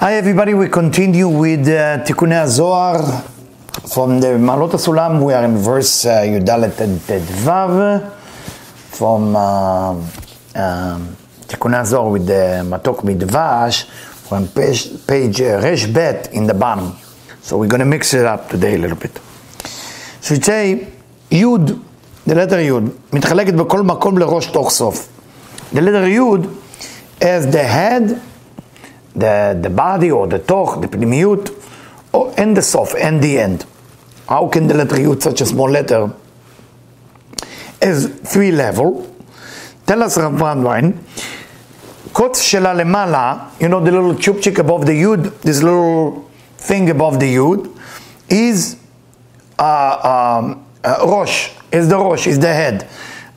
Hi everybody, we continue with uh, Tikkunei Zohar from the Malot Sulam. We are in verse uh, Yudalet Vav from uh, um, Tikkunei Zohar with the Matok Midvash from page, page uh, Resh Bet in the bottom. So we're going to mix it up today a little bit. So we say Yud, the letter Yud, מתחלקת בכל מקום לראש תוך סוף. The letter Yud as the head the, the body or the toch, the pnimiut, or, and the sof, and the end. How can the letter Yud, such a small letter, is three level? Tell us Rav Brandwein, קוץ שלה למעלה, you know the little chupchik above the Yud, this little thing above the Yud, is uh, um, uh, Rosh, is the Rosh, is the head.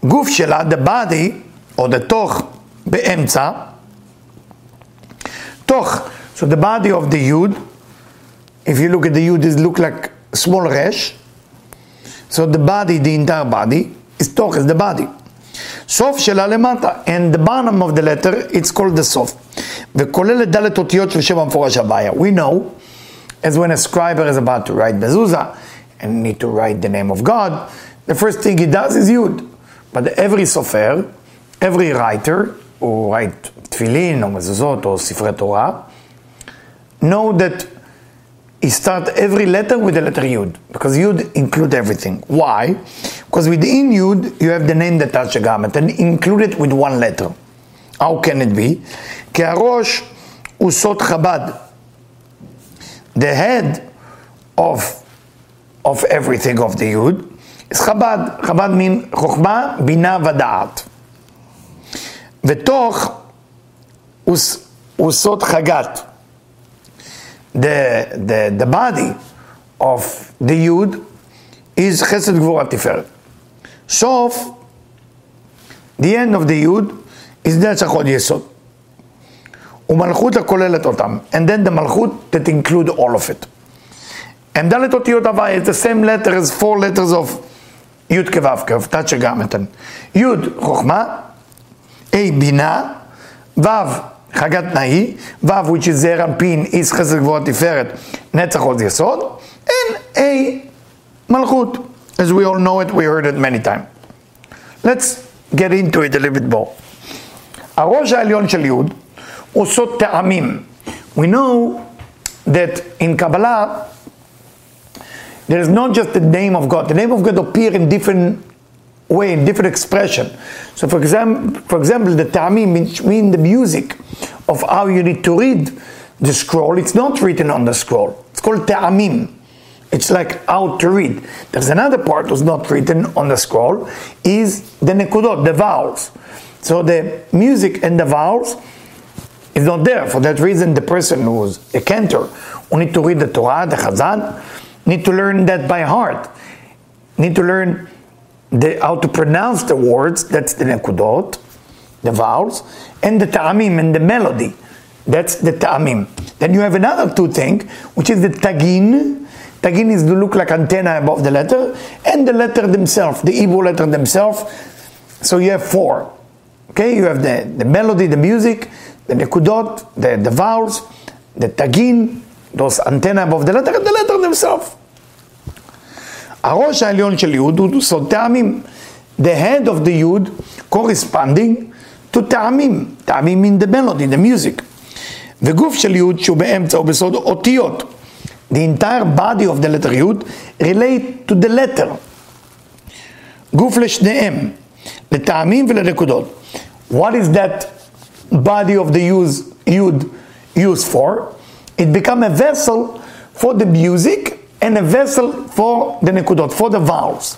גוף שלה, the body, or the toch, באמצע, toch. So the body of the yud, if you look at the yud, it look like small resh. So the body, the entire body, is toch, is the body. סוף שלה למטה, and the bottom of the letter, it's called the סוף. וכולל את דלת אותיות של שם המפורש הבעיה. We know, as when a scriber is about to write mezuzah, and need to write the name of God, the first thing he does is yud. But every sofer, every writer, who write tefillin or mezuzot or sifrei Torah, know that he start every letter with the letter Yud, because Yud include everything. Why? Because within Yud, you have the name that touch the garment, and include it with one letter. How can it be? כי הראש הוא סוד חב"ד. The head of, of everything of the Yud is Chabad. Chabad means חוכמה, בינה ודעת. ותוך סוד חגת. The, the, the body of the יוד is חסד גבורה תפארת. סוף, the end of the יוד is נצח יסוד. ומלכות הכוללת אותם. And then the מלכות that include all of it. And דלת אותיות הוויה is the same letter as four letters of י' כו' כ', תת שגם אתן. י' חוכמה, A בינה, ו' חגת נאי, ו' which is זעיר אנפין, is חסד גבוה תפארת, נצח עוז יסוד, and A מלכות. As we all know it, we heard it many times. Let's get into it a little bit more. הראש העליון של י' הוא סוד טעמים. We know that in Kabbalah, there is not just the name of God. The name of God appear in different way, in different expression. So for example, for example, the ta'amim mean the music of how you need to read the scroll. It's not written on the scroll. It's called ta'amim. It's like how to read. There's another part that's not written on the scroll, is the nekudot, the vowels. So the music and the vowels is not there. For that reason, the person who's a cantor, who need to read the Torah, the Chazan, need to learn that by heart. Need to learn the, how to pronounce the words, that's the nekudot, the vowels, and the ta'amim, and the melody, that's the ta'amim. Then you have another two things, which is the tagin. Tagin is to look like antenna above the letter, and the letter themselves, the Hebrew letter themselves. So you have four. Okay, you have the, the melody, the music, the nekudot, the, the vowels, the tagin, those antenna above the letter, and the letter themselves. הראש העליון של יוד הוא סוד טעמים. The head of the יוד corresponding to טעמים. טעמים in the melody, the music. וגוף של יוד שהוא באמצע הוא בסוד אותיות. The entire body of the letter יוד relate to the letter. גוף לשניהם, לטעמים ולנקודות. What is that body of the use, יוד used for? It become a vessel for the music and a vessel for the נקודות, for the vowels.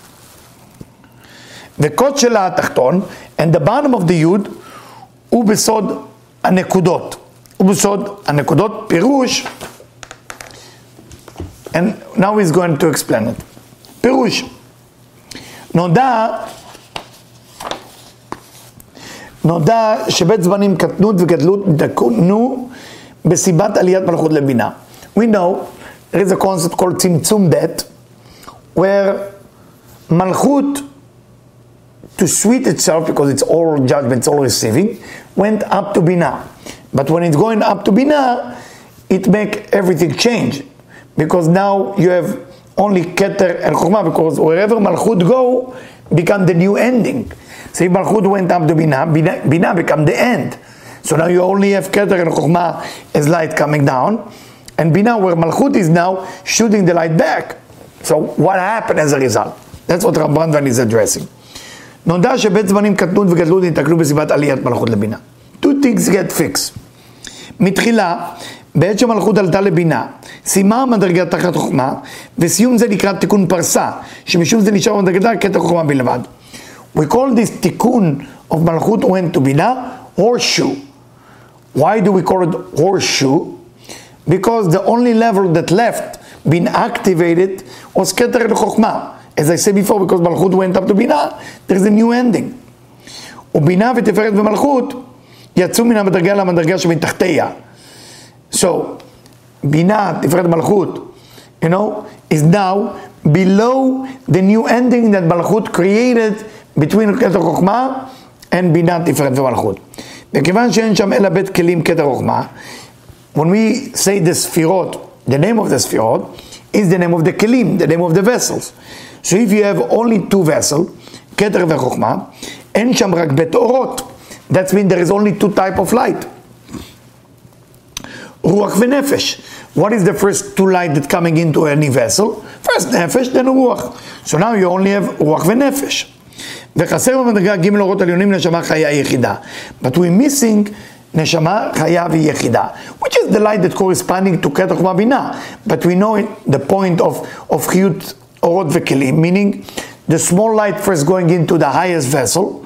וקוד שלה התחתון, and the bottom of the יוד, הוא בסוד הנקודות. הוא בסוד הנקודות, פירוש, and now he's going to explain it. פירוש, נודע, נודע שבית זמנים קטנות וגדלות דקנו בסיבת עליית מלכות לבינה. We know there is a concept called Tzimtzum where Malchut, to sweet itself, because it's all judgment, it's all receiving, went up to Bina. But when it's going up to Bina, it make everything change. Because now you have only Keter and Chokhmah, because wherever Malchut go, become the new ending. So if Malchut went up to Bina, Bina, Bina become the end. So now you only have Keter and Chokhmah as light coming down, and Bina, where Malchut is now, shooting the light back. So what happened as a result? That's what Ramban is addressing. נודע שבית זמנים קטנות וגדלות נתקלו בסיבת עליית מלכות לבינה. Two things get fixed. מתחילה, בעת שמלכות עלתה לבינה, סיימה המדרגה תחת חוכמה, וסיום זה נקרא תיקון פרסה, שמשום זה נשאר במדרגתה קטע חוכמה בלבד. We call this תיקון of מלכות went to בינה, horseshoe. Why do we call it horseshoe? Because the only level that left being activated was כתר לחוכמה. As I said before, because מלכות went up to בינה, there's a new ending. ובינה ותפארת ומלכות יצאו מן המדרגה למדרגה שמתחתיה. So, בינה, תפארת מלכות, you know, is now below the new ending that מלכות created between כתר חוכמה and בינה, תפארת ומלכות. וכיוון שאין שם אלא בית כלים כתר חוכמה, when we say the ספירות, the name of the ספירות, is the name of the kelim, the name of the vessels. So if you have only two vessels, כתר וחוכמה, אין שם רק בית אורות. That means there is only two type of light. Ruach ונפש. What is the first two light that coming into any vessel? First נפש, then ruach. So now you only have רוח ונפש. וחסר במדרגה ג' אורות עליונים נשמה חיה יחידה. But we're missing neshama, chayav, yechida, which is the light that corresponding to Ket Mabina. But we know the point of of chiyut orot vekelim, meaning the small light first going into the highest vessel,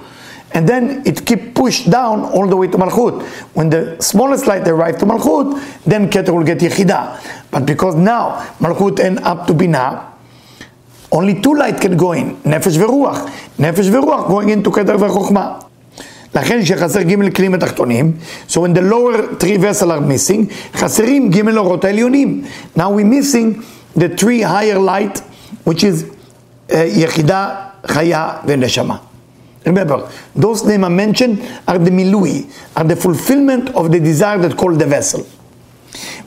and then it keep pushed down all the way to Malchut. When the smallest light arrives to Malchut, then Keter will get Yechida. But because now Malchut and up to bina, only two light can go in, Nefesh veruach. Nefesh veruach going into Keter veChokhmah. לכן שחסר ג' כלים התחתונים, so when the lower three vessels are missing, חסרים ג' אורות העליונים. Now we're missing the three higher light, which is uh, יחידה, חיה ונשמה. Remember, those names I mentioned are the milui, are the fulfillment of the desire that called the vessel.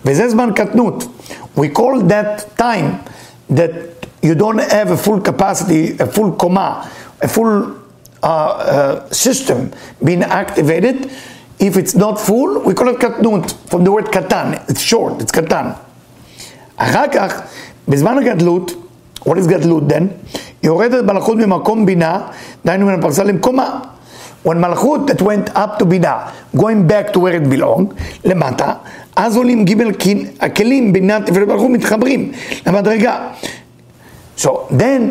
וזה זמן קטנות. We call that time that you don't have a full capacity, a full coma, a full uh, uh, system being activated. If it's not full, we call it קטנות, from the word קטן, it's short, it's קטן. אחר כך, בזמן הגדלות, what is גדלות then? יורדת מלכות ממקום בינה, דהיינו מן הפרסה למקומה. When מלכות that went up to בינה, going back to where it belong, למטה, אז עולים ג' הכלים בינה תפארת מלכות מתחברים למדרגה. So then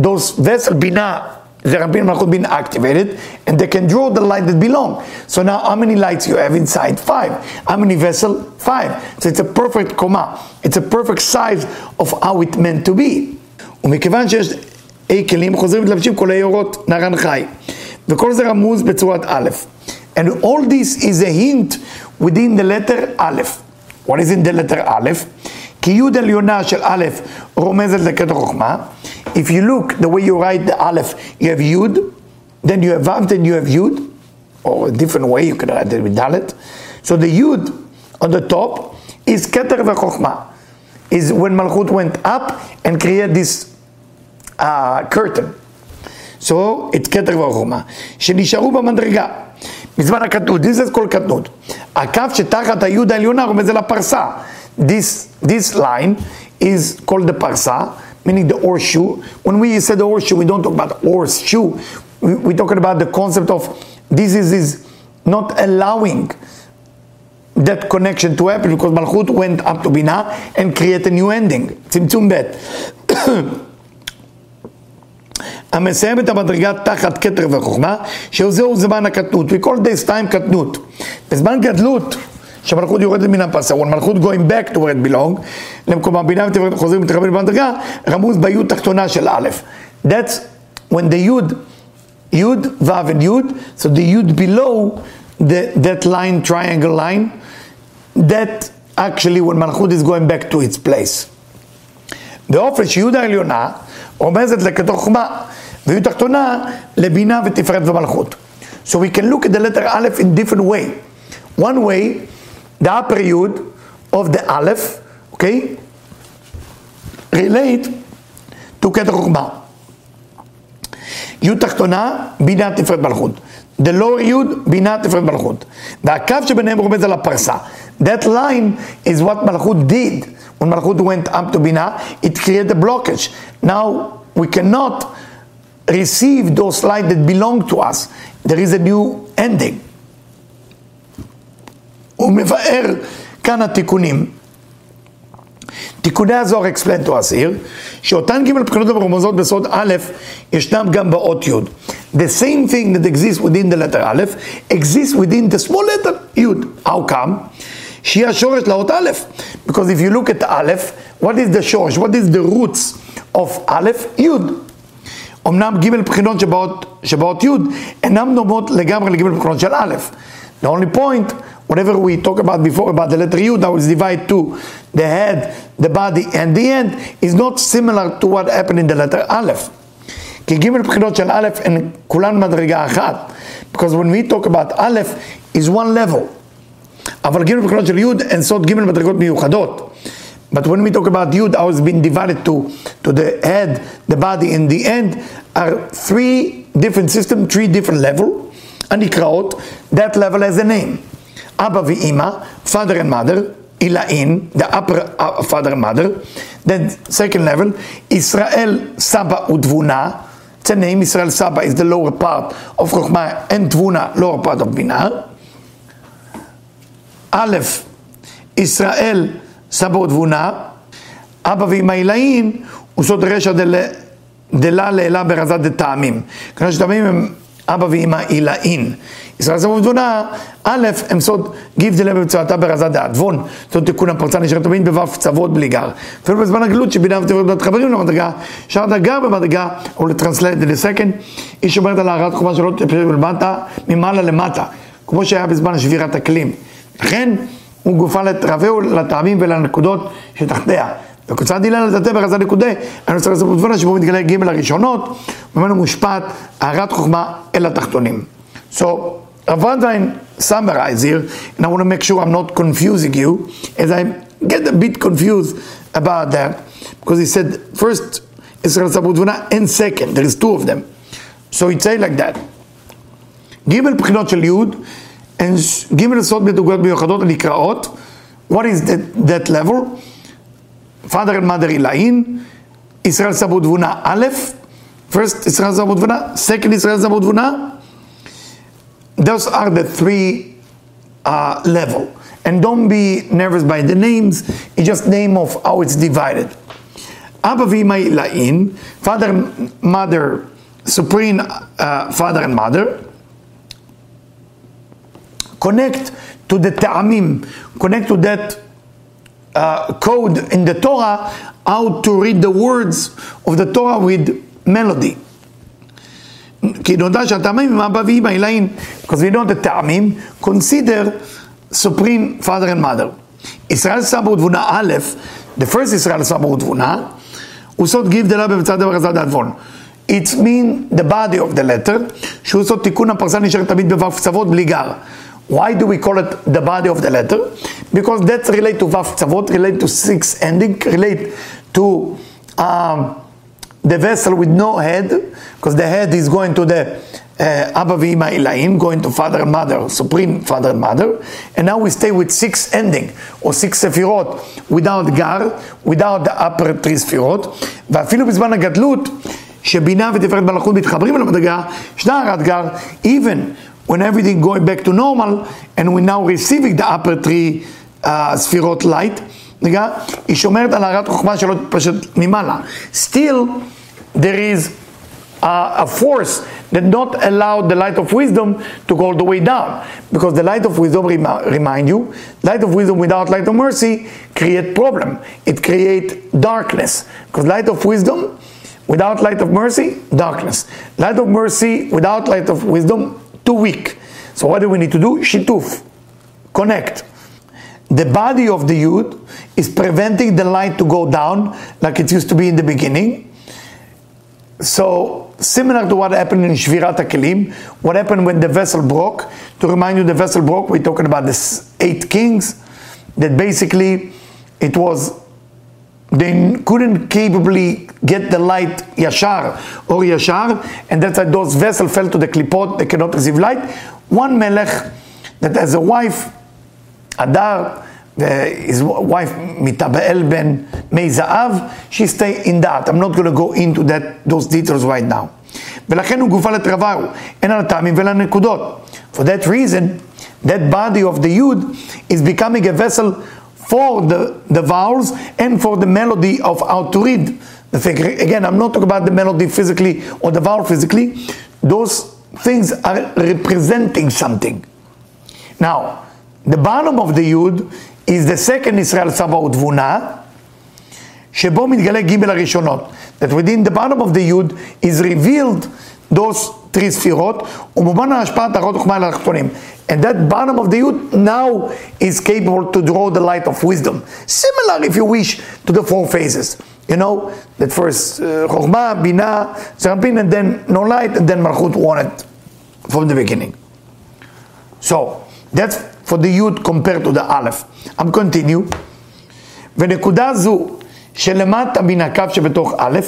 those vessel בינה the Rabbi Malchut being activated, and they can draw the light that belong. So now, how many lights you have inside? Five. How many vessel? Five. So it's a perfect coma. It's a perfect size of how it meant to be. ומכיוון שיש אי כלים, חוזרים מתלבשים כל האורות נרן חי. וכל זה רמוז בצורת א'. And all this is a hint within the letter א'. What is in the letter א'? כי י' עליונה של א' רומזת לקטע חוכמה. If you look the way you write the א', you have י', then you have ו', then you have י', or a different way, you can write it with ד'. So the י' on the top is כתר וחוכמה. Is when Malchut went up and created this uh, curtain. So, it's כתר וחוכמה, שנשארו במדרגה. מזמן הקטנות, this is called קטנות. הקו שתחת היוד העליונה רומז אל הפרסה. This, this line is called the parsa, meaning the horseshoe. When we say the horseshoe, we don't talk about horseshoe. We, we're talking about the concept of this is, is not allowing that connection to happen because Malchut went up to Bina and create a new ending. צמצום ב' המסיים את המדרגה תחת כתר וחוכמה, שזהו זמן הקטנות. We call this time קטנות. בזמן גדלות, שהמלכות יורדת מן הפסה, when מלכות going back to where it belong, למקום הבינה ותפארת חוזרים ומתרחבים במדרגה, רמוז ביוד תחתונה של א'. That's when the יוד, יוד, ו' and יוד, so the יוד below the, that line, triangle line, that actually when מלכות is going back to its place. באופן שיוד העליונה רומזת לכתוך חוכמה, ויוד תחתונה לבינה ותפארת ומלכות. So we can look at the letter א' in different way. One way, the upper יוד of the Aleph, okay, relate to Keter Chokhmah. י' תחתונה, בינה תפארת מלכות. The lower י', בינה תפארת מלכות. והקו שביניהם רומז על הפרסה. That line is what מלכות did. When מלכות went up to בינה, it created a blockage. Now we cannot receive those light that belong to us. There is a new ending. הוא מבאר כאן התיקונים. תיקוני הזוהר us here, שאותן ג' בחינות המרומזות בסוד א', ישנם גם באות י'. The same thing that exists within the letter א', exists within the small letter י'. How come? שהיא השורש לאות א'. Because if you look at א', what is the שורש? What is the roots of א'? י'. אמנם ג' בחינות שבאות, שבאות י' אינן דומות לגמרי לג' בחינות של א'. The only point whatever we talked about before about the letter Yud, that was divided to the head, the body, and the end, is not similar to what happened in the letter Aleph. כי ג' בחינות של א' הן כולן מדרגה אחת. Because when we talk about Aleph, is one level. אבל ג' בחינות של י' הן סוד ג' מדרגות מיוחדות. But when we talk about Yud, how it's been divided to, to the head, the body, and the end, are three different systems, three different levels. הנקראות, that level has a name. Abba Ima, father and mother, Ilain, the upper uh, father and mother. Then second level, Saba Udvuna. It's a name, Israel Saba is the lower part of Chokhmah and Dvuna, lower part of. Aleph, Israel Saba Udvuna. Abba ואמא עילאין הוא סוד רשע דלה לאלה ברזת דטעמים. כנראה שטעמים הם אבא ואמא עילאין. ישראל סבוב תבונה, א', הם סוד גיב דלה במצואתה ברזה דעת, וון, זאת תיקון הפרצה נשארת תמיד בו' צוות בלי גר. אפילו בזמן הגלות שבינה ותברת בת חברים למדרגה, אפשר דגר במדרגה, או לטרנסלט לסקנד, היא שומרת על הערת חומה שלא תפשט למטה, ממעלה למטה, כמו שהיה בזמן שבירת הכלים. לכן, הוא גופה לרבהו לטעמים ולנקודות שתחתיה. וקוצר דילה לטאטא ברזה נקודה, אני רוצה לעשות תבונה שבו מתגלה ג' הראשונות, ממנו מושפעת הערת חוכמה אל התחתונים. So, Ravadain summarize here, and I want to make sure I'm not confusing you, as I get a bit confused about that, because he said first Israel Sabudvuna and second, there is two of them. So he'd say like that. ג' בחינות של י' ג' סוד מדוגות מיוחדות הנקראות, what is that, that level? Father and mother עילאין, ישראל סבו תבונה א', first ישראל סבו תבונה, second ישראל סבו תבונה, those are the three uh, level. And don't be nervous by the names, it's just name of how it's divided. Abba v'imai la'in, father, mother, supreme uh, father and mother, connect to the ta'amim, connect to that uh, code in the Torah, how to read the words of the Torah with melody. כי נודע שהטעמים הם אבא ואמא אלאים, because we know the טעמים, consider supreme father and mother. ישראל סבא ותבונה א', the first ישראל סבא ותבונה, הוא סוד גיב דלה במצד דבר הזד העדבון. It mean the body of the letter, שהוא סוד תיקון הפרסה נשאר תמיד בו' קצוות בלי גר. Why do we call it the body of the letter? Because that's related to ו' קצוות, related to six ending, relate to um, the vessel with no head, because the head is going to the uh, Abba V'ima Ilaim, going to father and mother, supreme father and mother, and now we stay with six ending, or six ספירות, without gar, without the upper three ספירות, ואפילו בזמן הגדלות, שבינה ותפארת מלכות מתחברים אל המדרגה, ישנה הרת גר, even when everything going back to normal, and we now receiving the upper three uh, ספירות light, רגע, היא שומרת על הערת חוכמה שלא תתפשט ממעלה. Still, there is a, a force that not allow the light of wisdom to go all the way down. Because the light of wisdom, remind you, light of wisdom without light of mercy create problem. It create darkness. Because light of wisdom without light of mercy, darkness. Light of mercy without light of wisdom, too weak. So what do we need to do? Shituf. Connect the body of the youth is preventing the light to go down like it used to be in the beginning. So, similar to what happened in Shvirat HaKelim, what happened when the vessel broke. To remind you, the vessel broke, we're talking about the eight kings. that basically it was they couldn't capably get the light yashar or yashar, and that's why those vessels fell to the klipot, they cannot receive light. One melech that has a wife, Adar, his wife Mitabel ben Meizav, she stay in that. I'm not going to go into that, those details right now. ולכן הוא גופה לטרווהו, אין על הטעמים ולנקודות. For that reason, that body of the yud is becoming a vessel for the, the vowels and for the melody of how to read the thing. Again, I'm not talking about the melody physically or the vowel physically. Those things are representing something. Now, the bottom of the yud is the second Israel Sabaoth Vuna, שבו מתגלה ג' הראשונות. That within the bottom of the יוד is revealed those three ספירות, ומובן ההשפעת הרות וחוכמה על התחתונים. And that bottom of the yud now is capable to draw the light of wisdom. Similar, if you wish, to the four phases. You know, that first uh, Chokhmah, Bina, Zerapin, and then no light, and then Malchut wanted from the beginning. So, that's for the yud compared to the aleph. I'm continue. ונקודה זו שלמטה מן הקו שבתוך א',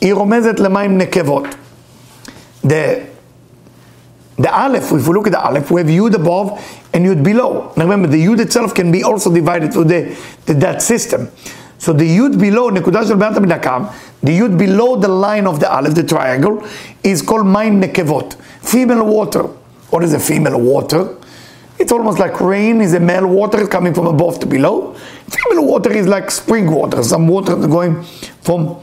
היא רומזת למים נקבות. The the Aleph, if we look at the Aleph, we have Yud above and Yud below. Now remember, the Yud itself can be also divided to the, the that system. So the Yud below, נקודה של בנת המדקם, the Yud below the line of the Aleph, the triangle, is called מים nekevot, female water. What is a female water? It's almost like rain is a male water coming from above to below. Female water is like spring water, some water going from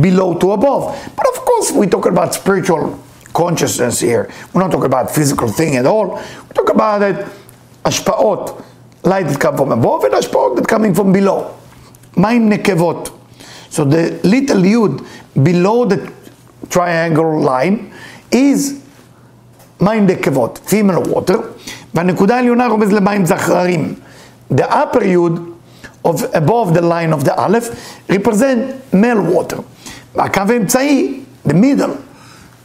below to above. But of course, we talk about spiritual consciousness here. We're not talking about physical thing at all. We talk about it, ashpaot, light that comes from above and ashpaot that coming from below. Maim nekevot. So the little yud below the triangle line is maim nekevot, female water. והנקודה העליונה רומז למים זכרים. The upper yud of above the line of the aleph represent male water. והקו האמצעי, the middle,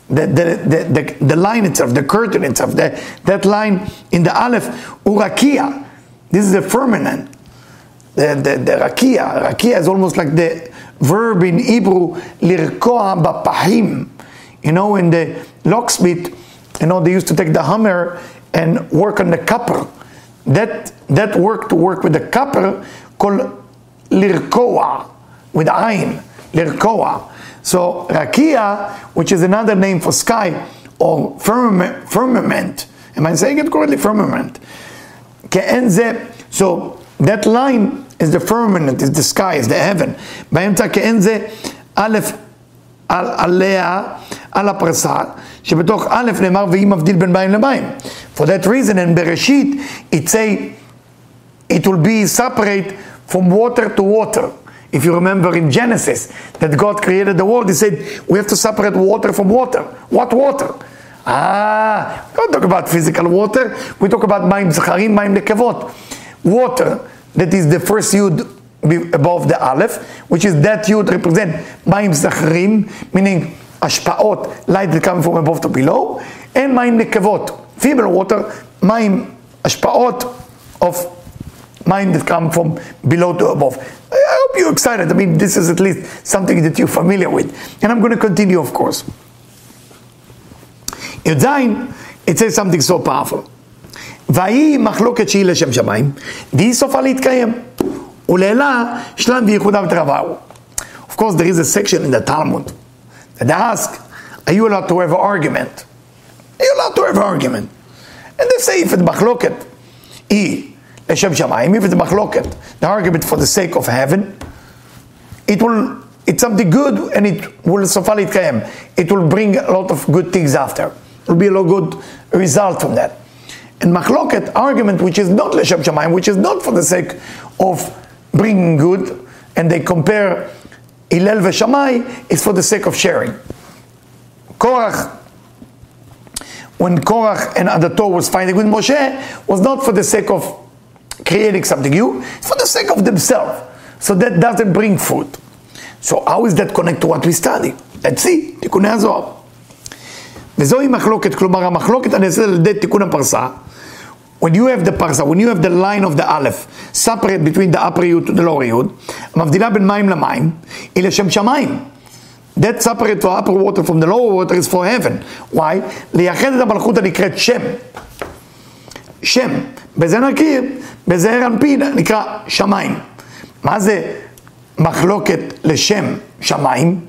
the, the, the, the, the line itself, the curtain itself, the, that line in the Aleph, urakia. This is a firmament. The, the, the rakia, rakia is almost like the verb in Hebrew, lirkoa bapahim. You know, in the locksmith, you know, they used to take the hammer and work on the copper. That, that work to work with the copper called lirkoa, with ayin, lirkoa. So rakia, which is another name for sky or firmament, firmament. Am I saying it correctly? Firmament. So that line is the firmament, is the sky, is the heaven. באמצע כאין זה א' על, עליה, על הפרסה, שבתוך א' נאמר והיא מבדיל בין מים למים. For that reason, in בראשית, it say, it will be separate from water to water. If you remember in Genesis that God created the world, He said we have to separate water from water. What water? Ah, we don't talk about physical water. We talk about מים זכרים, מים nekevot. Water that is the first yud above the aleph, which is that yud represent מים זכרים, meaning השפעות, light that come from above to below, and מים nekevot, female water, מים השפעות of מים that come from below to above. I hope you're excited. I mean, this is at least something that you're familiar with. And I'm going to continue, of course. י"ז, it says something so powerful. ויהי מחלוקת שהיא לשם שמיים, והיא סופה להתקיים. ולעילה שלם וייחודה ותרבהו. Of course, there is a section in the Talmud and ask, are you allowed to have an argument? Are you allowed to have an argument? And they say, if it's machloket, e, Hashem Shamayim, if it's machloket, the argument for the sake of heaven, it will, it's something good and it will sofal it kayem. It will bring a lot of good things after. It will be a lot of good result from that. And machloket, argument which is not Leshem Shamayim, which is not for the sake of bringing good, and they compare Hillel v'Shamai, is for the sake of sharing. Korach, when Korach and Adator was fighting with Moshe, was not for the sake of creating something new, it's for the sake of themselves. So that doesn't bring fruit. So how is that connect to what we study? Let's see, תיקוני הזוהר. וזוהי מחלוקת, כלומר המחלוקת הנעשית על ידי תיקון הפרסה, when you have the parsa, when you have the line of the aleph, separate between the upper yud to the lower yud, מבדילה בין מים למים, היא לשם שמיים. That separate for upper water from the lower water is for heaven. Why? לייחד את המלכות הנקראת שם. שם. בזה נכיר, בזה אנפין נקרא שמיים. מה זה מחלוקת לשם שמיים?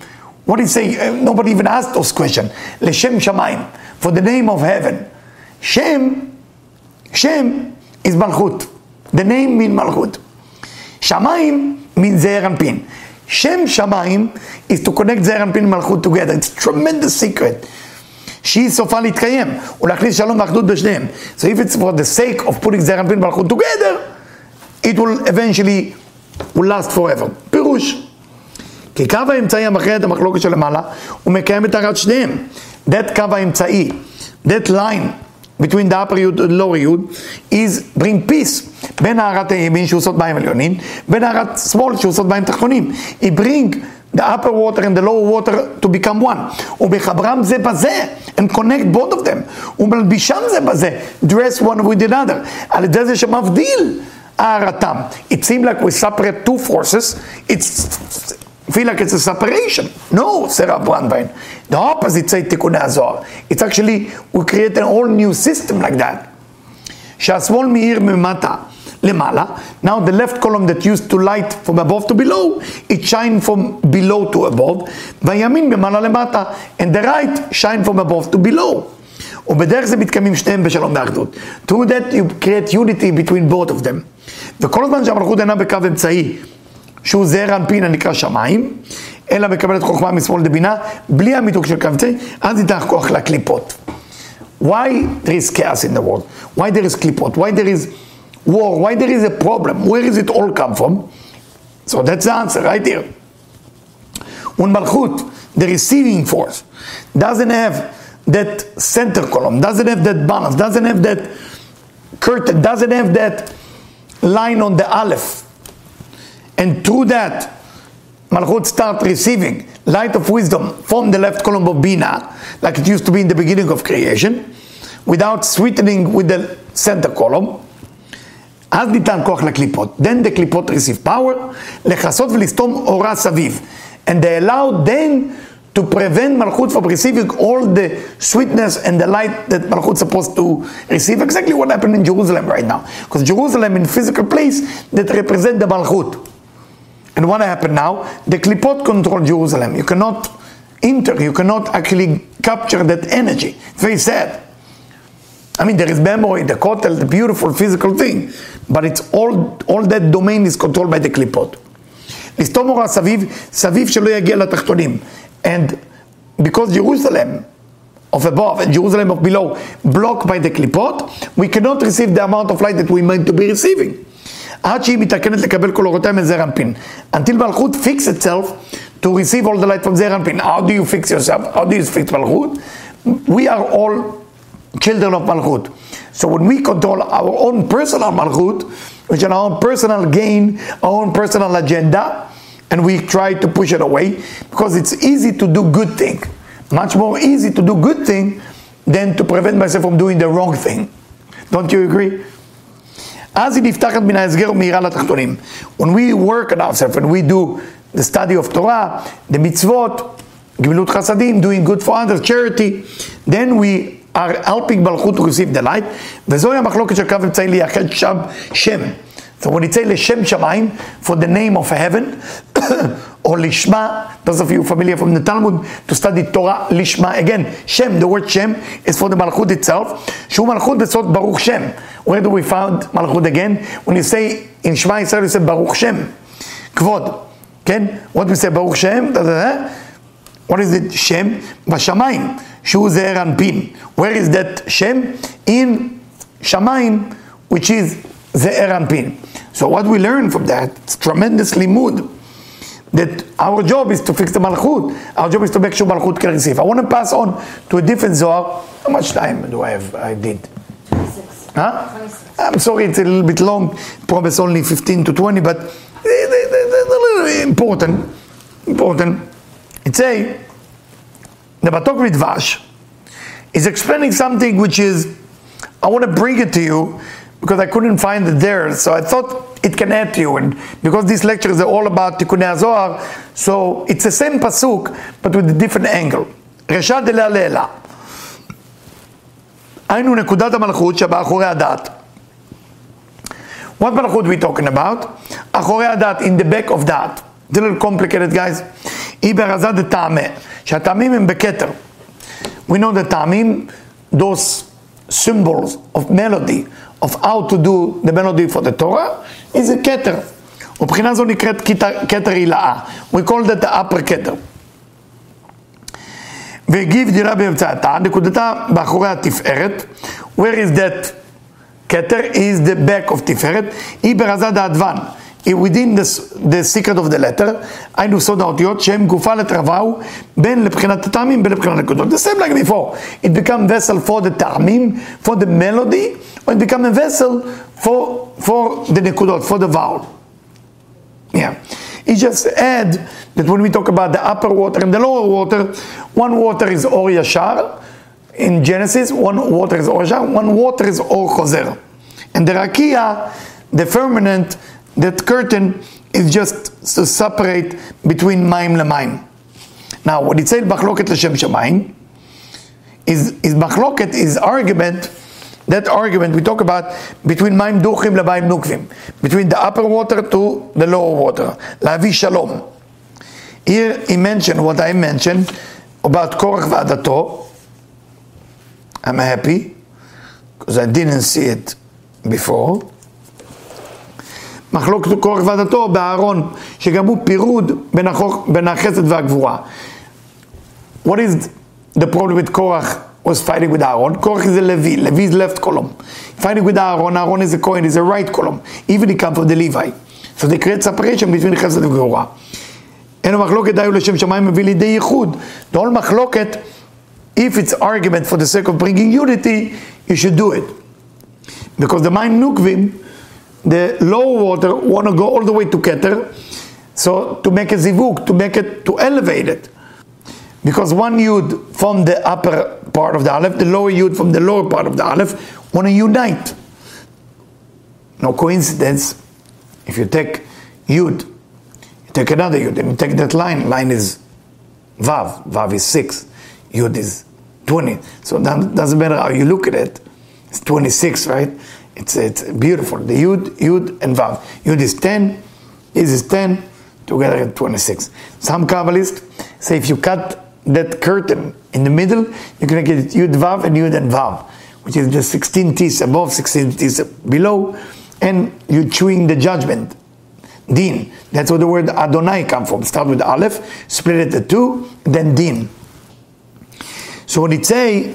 What do you say? Nobody even asked those questions. לשם שמיים. For the name of heaven. שם, שם is מלכות. The name mean מלכות. שמיים means זעיר אנפין. שם שמיים is to connect זעיר אנפין ומלכות together. It's a tremendous secret. שהיא סופה להתקיים, ולהכניס שלום ואחדות בשניהם. So if it's for the sake of putting זעיר אנפין ומלכות together, it will eventually will last forever. פירוש. כי קו האמצעי המכריע את המחלוקת שלמעלה, הוא מקיים את הרת שניהם. That קו האמצעי, that line between the upper yud and lower yud is bring peace בין הערת הימין שעושות מים עליונים, בין הערת שמאל שעושות מים תחתונים. He bring the upper water and the lower water to become one. ומחברם זה בזה, and connect both of them. ומלבישם זה בזה, dress one with another. על ידי זה שמבדיל הערתם. It seems like we separate two forces, it's feel like it's a separation. No, Sarah Brandwein. The opposite say Tikkun Azor. It's actually, we create a whole new system like that. שהשמאל מאיר ממטה למעלה, now the left column that used to light from above to below, it shine from below to above, והימין ממעלה למטה, and the right shine from above to below. ובדרך זה מתקיימים שניהם בשלום ואחדות. through that you create unity between both of them. וכל הזמן שהמלכות אינה בקו אמצעי, שהוא זעיר אנפין הנקרא שמיים, אלא מקבלת חוכמה משמאל דבינה, בלי המיתוג של קו אמצעי, אז ניתן כוח לקליפות. Why there is chaos in the world? Why there is klipot? Why there is war? Why there is a problem? Where is it all come from? So that's the answer right here. When Malchut, the receiving force, doesn't have that center column, doesn't have that balance, doesn't have that curtain, doesn't have that line on the aleph, and through that, Malchut start receiving light of wisdom from the left column of Bina, like it used to be in the beginning of creation, without sweetening with the center column. אז ניתן כוח לקליפות. Then the קליפות receive power, לכסות ולסתום אורה סביב. And they allow then to prevent Malchut from receiving all the sweetness and the light that Malchut is supposed to receive. Exactly what happened in Jerusalem right now. Because Jerusalem in physical place that represent the Malchut. And what happened now? The Klipot control Jerusalem. You cannot enter, you cannot actually capture that energy. It's very sad. I mean, there is memory, the kotel, the beautiful physical thing, but it's all, all that domain is controlled by the Klipot. לסתום אורה סביב, סביב שלא יגיע לתחתונים. And because Jerusalem of above and Jerusalem of below blocked by the Klipot, we cannot receive the amount of light that we meant to be receiving. עד שהיא מתקנת לקבל כל אורותיה מזעיר אנפין. Until מלכות fix itself to receive all the light from זעיר אנפין. How do you fix yourself? How do you fix מלכות? We are all children of Malchut. So when we control our own personal Malchut, which is our own personal gain, our own personal agenda, and we try to push it away, because it's easy to do good thing. Much more easy to do good thing than to prevent myself from doing the wrong thing. Don't you agree? When we work on ourselves, when we do the study of Torah, the mitzvot, גמילות חסדים, doing good for others, charity, then we are helping מלכות to receive the light, וזוהי המחלוקת של קו אמצעי לייחד שם שם. So when it say לשם שמיים, for the name of heaven, or lishma, those of you familiar from the Talmud to study Torah, lishma, again, Shem, the word Shem is for the Malchut itself, שהוא מלכות בסוד ברוך שם. Where do we find מלכות again? When you say in Shema Yisrael, you say ברוך שם, כבוד, כן? What do we say ברוך שם? What is it? Shem, בשמיים, שהוא זעיר אנפין. Where is that Shem? In שמיים, which is זעיר אנפין. So what we learn from that, it's tremendous limud, that our job is to fix the malchut. Our job is to make sure malchut can receive. I want to pass on to a different zohar. How much time do I have? I did. 26. Huh? 26. I'm sorry, it's a little bit long. Promise only 15 to 20, but it's a little important. Important. It's a the Matok Midvash is explaining something which is, I want to bring it to you because I couldn't find it there. So I thought it can add to you. And because these lectures are all about Tikkunei Zohar, so it's the same pasuk, but with a different angle. רשע דלה לעילה. היינו נקודת המלכות שבאחורי הדת. What מלכות we talking about? אחורי הדת, in the back of that. It's a little complicated guys. היא ברזה דטעמה, שהטעמים הם בכתר. We know the טעמים, those symbols of melody, of how to do the melody for the Torah, is a כתר. ובחינה זו נקראת כתר הילאה. We call that the upper כתר. והגיב דירה באמצעתה, נקודתה באחורי התפארת. Where is that כתר? is the back of תפארת. היא ברזה דאדוון. within the, the secret of the letter, היינו סוד האותיות שהם גופה לתרוואו בין לבחינת הטעמים בין לבחינת הנקודות. The same like before. It become vessel for the טעמים, for the melody, or it become a vessel for, for the נקודות, for the vowel. Yeah. He just add that when we talk about the upper water and the lower water, one water is Or Yashar in Genesis, one water is Or Yashar, one water is Or Chozer. And the Rakia, the firmament, that curtain is just to separate between Maim Lemaim. Now, what it said Machloket L'Shem Shamayim is, is Machloket is argument that argument we talk about between Maim Duchim Labaim Nukvim, between the upper water to the lower water, Lavi Shalom. Here he mentioned what I mentioned about Korach Vadato. I'm happy because I didn't see it before. מחלוקת קורח ועדתו באהרון, שגם הוא פירוד בין, החוק, בין החסד והגבורה. What is the problem with Korach was fighting with Aaron? Korach is a Levi, Levi is left column. Fighting with Aaron, Aaron is a Kohen, is a right column. Even he comes from the Levi. So they create separation between חסד וגבורה. אין המחלוקת דיו לשם שמיים מביא לידי ייחוד. The whole מחלוקת, if it's argument for the sake of bringing unity, you should do it. Because the mind nukvim, the low water want to go all the way to Keter, so to make a zivuk, to make it, to elevate it. Because one yud from the upper part of the aleph, the lower yud from the lower part of the aleph, want to unite. No coincidence. If you take yud, you take another yud, and you take that line, line is vav, vav is six, yud is 20. So that doesn't matter how you look at it, it's 26, right? It's, it's beautiful. The Yud, Yud, and Vav. Yud is 10, Is is 10, together at 26. Some Kabbalists say if you cut that curtain in the middle, you're going to get Yud, Vav, and Yud and Vav, which is just 16 teeth above, 16 teeth below, and you're chewing the judgment. Din. That's where the word Adonai come from. Start with Aleph, split it to two, then Din. So when it say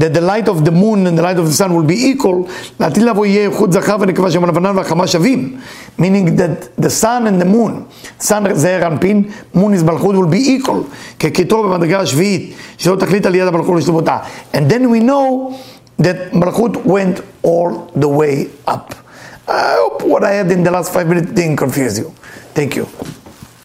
that the light of the moon and the light of the sun will be equal, meaning that the sun and the moon, sun זעיר אנפין, moon is מלכות will be equal, ככתוב במדרגה השביעית, שלא תכלית על יד המלכות לשלמותה. And then we know that מלכות went all the way up. I hope what I had in the last five minutes didn't confuse you. Thank you.